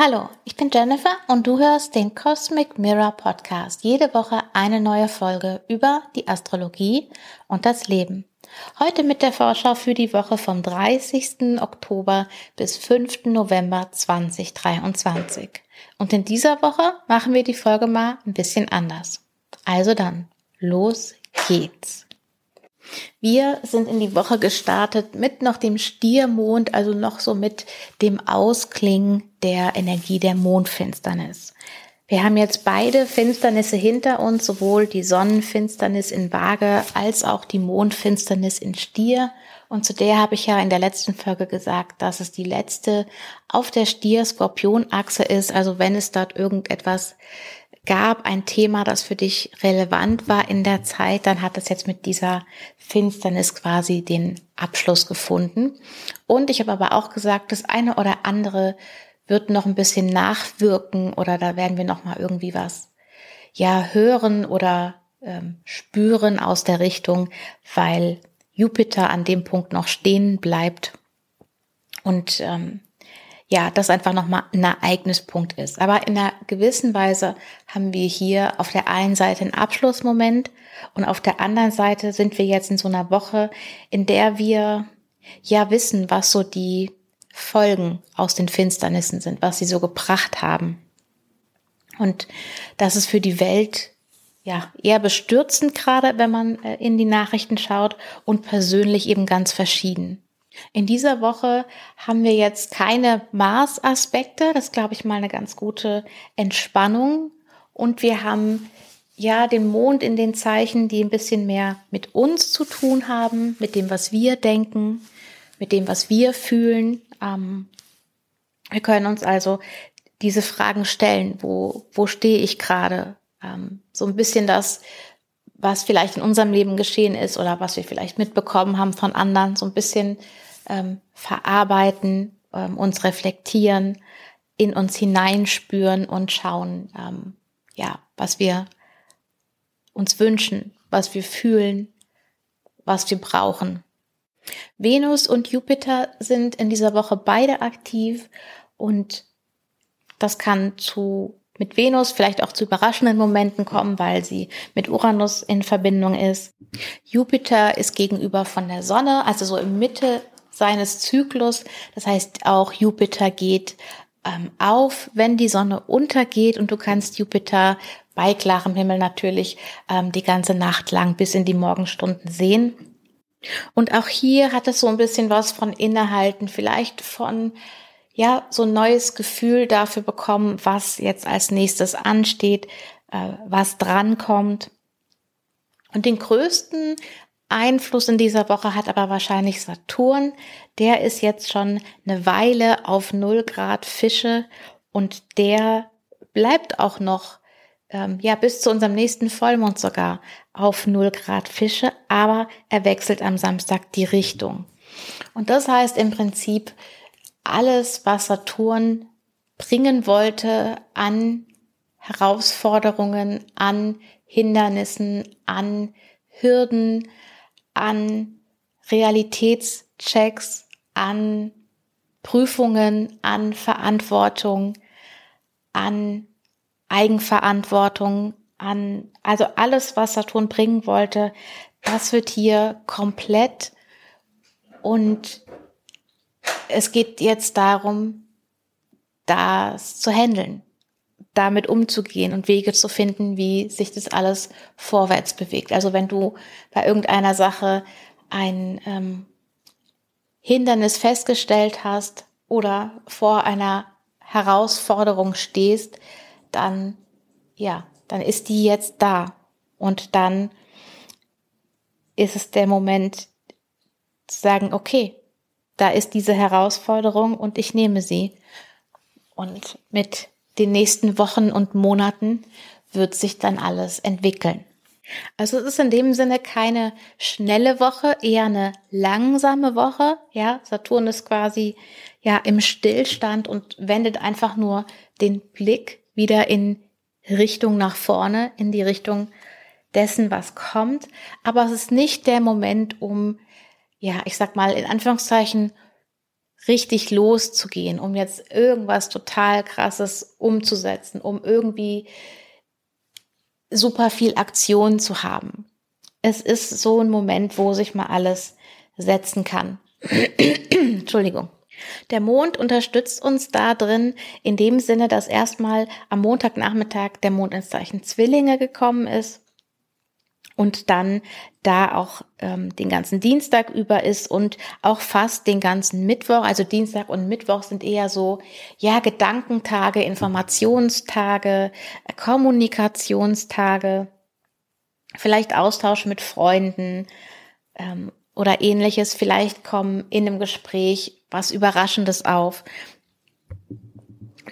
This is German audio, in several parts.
Hallo, ich bin Jennifer und du hörst den Cosmic Mirror Podcast. Jede Woche eine neue Folge über die Astrologie und das Leben. Heute mit der Vorschau für die Woche vom 30. Oktober bis 5. November 2023. Und in dieser Woche machen wir die Folge mal ein bisschen anders. Also dann, los geht's. Wir sind in die Woche gestartet mit noch dem Stiermond, also noch so mit dem Ausklingen der Energie der Mondfinsternis. Wir haben jetzt beide Finsternisse hinter uns, sowohl die Sonnenfinsternis in Waage als auch die Mondfinsternis in Stier. Und zu der habe ich ja in der letzten Folge gesagt, dass es die letzte auf der Stier-Skorpion-Achse ist. Also wenn es dort irgendetwas gab, ein Thema, das für dich relevant war in der Zeit, dann hat es jetzt mit dieser Finsternis quasi den Abschluss gefunden. Und ich habe aber auch gesagt, das eine oder andere wird noch ein bisschen nachwirken oder da werden wir noch mal irgendwie was ja hören oder ähm, spüren aus der Richtung, weil Jupiter an dem Punkt noch stehen bleibt und ähm, ja, das einfach nochmal ein Ereignispunkt ist. Aber in einer gewissen Weise haben wir hier auf der einen Seite einen Abschlussmoment und auf der anderen Seite sind wir jetzt in so einer Woche, in der wir ja wissen, was so die Folgen aus den Finsternissen sind, was sie so gebracht haben. Und das ist für die Welt ja eher bestürzend gerade, wenn man äh, in die Nachrichten schaut und persönlich eben ganz verschieden. In dieser Woche haben wir jetzt keine Mars-Aspekte. Das glaube ich mal eine ganz gute Entspannung. Und wir haben ja den Mond in den Zeichen, die ein bisschen mehr mit uns zu tun haben, mit dem, was wir denken, mit dem, was wir fühlen. Ähm, wir können uns also diese Fragen stellen. Wo, wo stehe ich gerade? Ähm, so ein bisschen das, was vielleicht in unserem Leben geschehen ist oder was wir vielleicht mitbekommen haben von anderen, so ein bisschen ähm, verarbeiten, ähm, uns reflektieren, in uns hineinspüren und schauen, ähm, ja, was wir uns wünschen, was wir fühlen, was wir brauchen. Venus und Jupiter sind in dieser Woche beide aktiv und das kann zu mit Venus vielleicht auch zu überraschenden Momenten kommen, weil sie mit Uranus in Verbindung ist. Jupiter ist gegenüber von der Sonne, also so im Mitte seines Zyklus. Das heißt, auch Jupiter geht ähm, auf, wenn die Sonne untergeht und du kannst Jupiter bei klarem Himmel natürlich ähm, die ganze Nacht lang bis in die Morgenstunden sehen. Und auch hier hat es so ein bisschen was von Innehalten, vielleicht von ja, so ein neues Gefühl dafür bekommen, was jetzt als nächstes ansteht, äh, was drankommt. Und den größten Einfluss in dieser Woche hat aber wahrscheinlich Saturn. Der ist jetzt schon eine Weile auf 0 Grad Fische und der bleibt auch noch, ähm, ja, bis zu unserem nächsten Vollmond sogar auf 0 Grad Fische, aber er wechselt am Samstag die Richtung. Und das heißt im Prinzip, alles, was Saturn bringen wollte an Herausforderungen, an Hindernissen, an Hürden, an Realitätschecks, an Prüfungen, an Verantwortung, an Eigenverantwortung, an, also alles, was Saturn bringen wollte, das wird hier komplett und es geht jetzt darum, das zu handeln, damit umzugehen und Wege zu finden, wie sich das alles vorwärts bewegt. Also wenn du bei irgendeiner Sache ein ähm, Hindernis festgestellt hast oder vor einer Herausforderung stehst, dann ja, dann ist die jetzt da und dann ist es der Moment zu sagen, okay, da ist diese Herausforderung und ich nehme sie. Und mit den nächsten Wochen und Monaten wird sich dann alles entwickeln. Also es ist in dem Sinne keine schnelle Woche, eher eine langsame Woche. Ja, Saturn ist quasi ja im Stillstand und wendet einfach nur den Blick wieder in Richtung nach vorne, in die Richtung dessen, was kommt. Aber es ist nicht der Moment, um, ja, ich sag mal in Anführungszeichen, richtig loszugehen, um jetzt irgendwas total krasses umzusetzen, um irgendwie super viel Aktion zu haben. Es ist so ein Moment, wo sich mal alles setzen kann. Entschuldigung. Der Mond unterstützt uns da drin in dem Sinne, dass erstmal am Montagnachmittag der Mond ins Zeichen Zwillinge gekommen ist und dann da auch ähm, den ganzen Dienstag über ist und auch fast den ganzen Mittwoch. Also Dienstag und Mittwoch sind eher so, ja, Gedankentage, Informationstage, Kommunikationstage, vielleicht Austausch mit Freunden ähm, oder ähnliches. Vielleicht kommen in einem Gespräch was Überraschendes auf.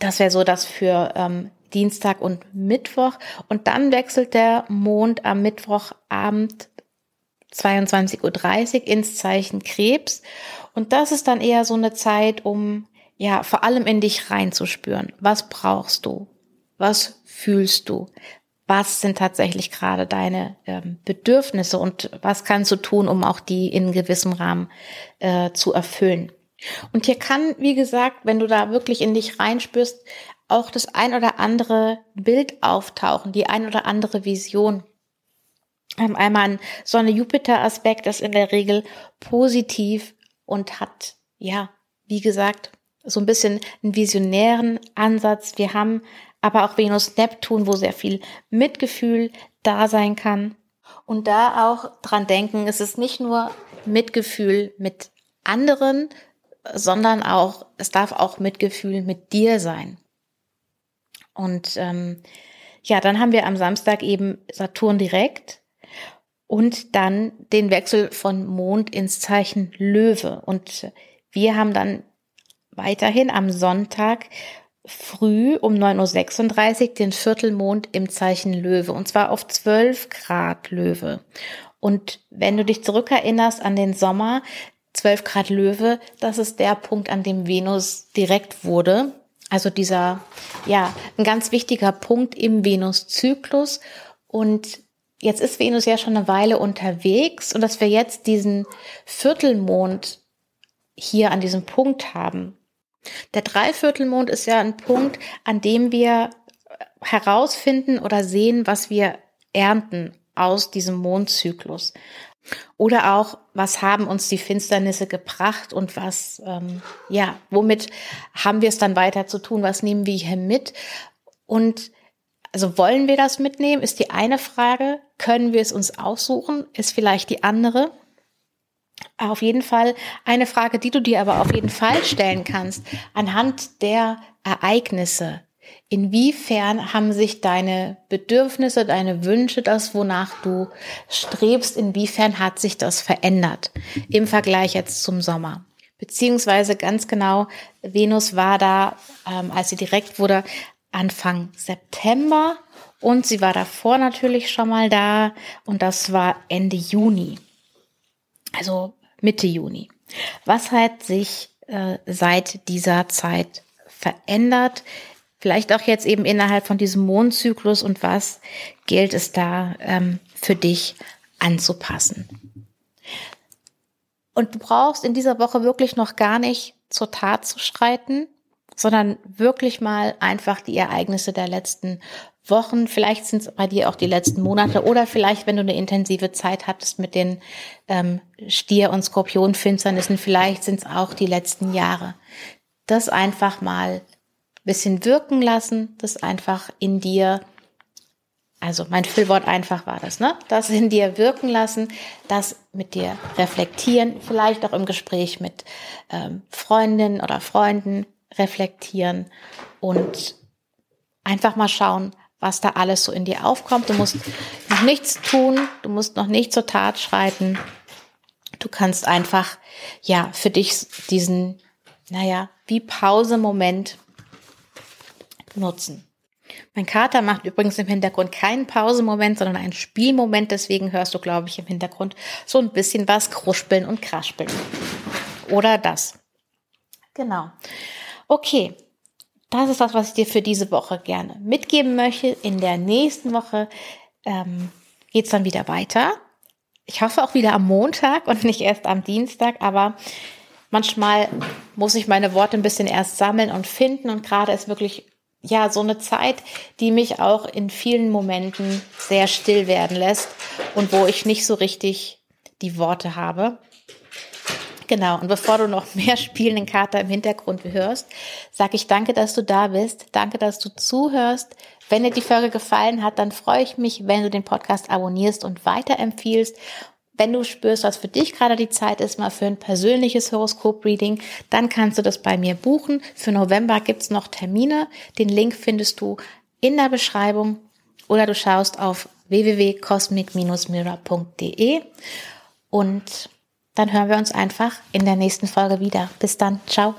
Das wäre so das für ähm, Dienstag und Mittwoch. Und dann wechselt der Mond am Mittwochabend 22.30 Uhr ins Zeichen Krebs. Und das ist dann eher so eine Zeit, um ja vor allem in dich reinzuspüren. Was brauchst du? Was fühlst du? Was sind tatsächlich gerade deine ähm, Bedürfnisse und was kannst du tun, um auch die in gewissem Rahmen äh, zu erfüllen? Und hier kann, wie gesagt, wenn du da wirklich in dich reinspürst, auch das ein oder andere Bild auftauchen, die ein oder andere Vision. Ähm, einmal ein Sonne-Jupiter-Aspekt ist in der Regel positiv und hat, ja, wie gesagt, so ein bisschen einen visionären Ansatz. Wir haben aber auch Venus-Neptun, wo sehr viel Mitgefühl da sein kann. Und da auch dran denken, es ist nicht nur Mitgefühl mit anderen, sondern auch, es darf auch Mitgefühl mit dir sein. Und ähm, ja, dann haben wir am Samstag eben Saturn direkt und dann den Wechsel von Mond ins Zeichen Löwe. Und wir haben dann weiterhin am Sonntag früh um 9.36 Uhr den Viertelmond im Zeichen Löwe und zwar auf 12 Grad Löwe. Und wenn du dich zurückerinnerst an den Sommer, 12 Grad Löwe, das ist der Punkt, an dem Venus direkt wurde. Also dieser, ja, ein ganz wichtiger Punkt im Venuszyklus. Und jetzt ist Venus ja schon eine Weile unterwegs und dass wir jetzt diesen Viertelmond hier an diesem Punkt haben. Der Dreiviertelmond ist ja ein Punkt, an dem wir herausfinden oder sehen, was wir ernten aus diesem Mondzyklus. Oder auch, was haben uns die Finsternisse gebracht und was, ähm, ja, womit haben wir es dann weiter zu tun? Was nehmen wir hier mit? Und also wollen wir das mitnehmen, ist die eine Frage. Können wir es uns aussuchen, ist vielleicht die andere. Auf jeden Fall eine Frage, die du dir aber auf jeden Fall stellen kannst, anhand der Ereignisse, Inwiefern haben sich deine Bedürfnisse, deine Wünsche, das, wonach du strebst, inwiefern hat sich das verändert im Vergleich jetzt zum Sommer? Beziehungsweise ganz genau, Venus war da, ähm, als sie direkt wurde, Anfang September und sie war davor natürlich schon mal da und das war Ende Juni, also Mitte Juni. Was hat sich äh, seit dieser Zeit verändert? Vielleicht auch jetzt eben innerhalb von diesem Mondzyklus und was gilt es da ähm, für dich anzupassen. Und du brauchst in dieser Woche wirklich noch gar nicht zur Tat zu schreiten, sondern wirklich mal einfach die Ereignisse der letzten Wochen, vielleicht sind es bei dir auch die letzten Monate oder vielleicht, wenn du eine intensive Zeit hattest mit den ähm, Stier- und Skorpionfinsternissen, vielleicht sind es auch die letzten Jahre. Das einfach mal bisschen wirken lassen, das einfach in dir, also mein Füllwort einfach war das, ne? Das in dir wirken lassen, das mit dir reflektieren, vielleicht auch im Gespräch mit ähm, Freundinnen oder Freunden reflektieren und einfach mal schauen, was da alles so in dir aufkommt. Du musst noch nichts tun, du musst noch nicht zur Tat schreiten. Du kannst einfach, ja, für dich diesen, naja, wie Pause-Moment nutzen. Mein Kater macht übrigens im Hintergrund keinen Pausemoment, sondern einen Spielmoment. Deswegen hörst du, glaube ich, im Hintergrund so ein bisschen was kruspeln und kraspeln. Oder das. Genau. Okay. Das ist das, was ich dir für diese Woche gerne mitgeben möchte. In der nächsten Woche ähm, geht es dann wieder weiter. Ich hoffe auch wieder am Montag und nicht erst am Dienstag, aber Manchmal muss ich meine Worte ein bisschen erst sammeln und finden und gerade ist wirklich ja so eine Zeit, die mich auch in vielen Momenten sehr still werden lässt und wo ich nicht so richtig die Worte habe. Genau, und bevor du noch mehr spielenden Kater im Hintergrund hörst, sage ich danke, dass du da bist. Danke, dass du zuhörst. Wenn dir die Folge gefallen hat, dann freue ich mich, wenn du den Podcast abonnierst und weiterempfiehlst. Wenn du spürst, was für dich gerade die Zeit ist, mal für ein persönliches Horoskop-Reading, dann kannst du das bei mir buchen. Für November gibt's noch Termine. Den Link findest du in der Beschreibung oder du schaust auf www.cosmic-mirror.de und dann hören wir uns einfach in der nächsten Folge wieder. Bis dann. Ciao.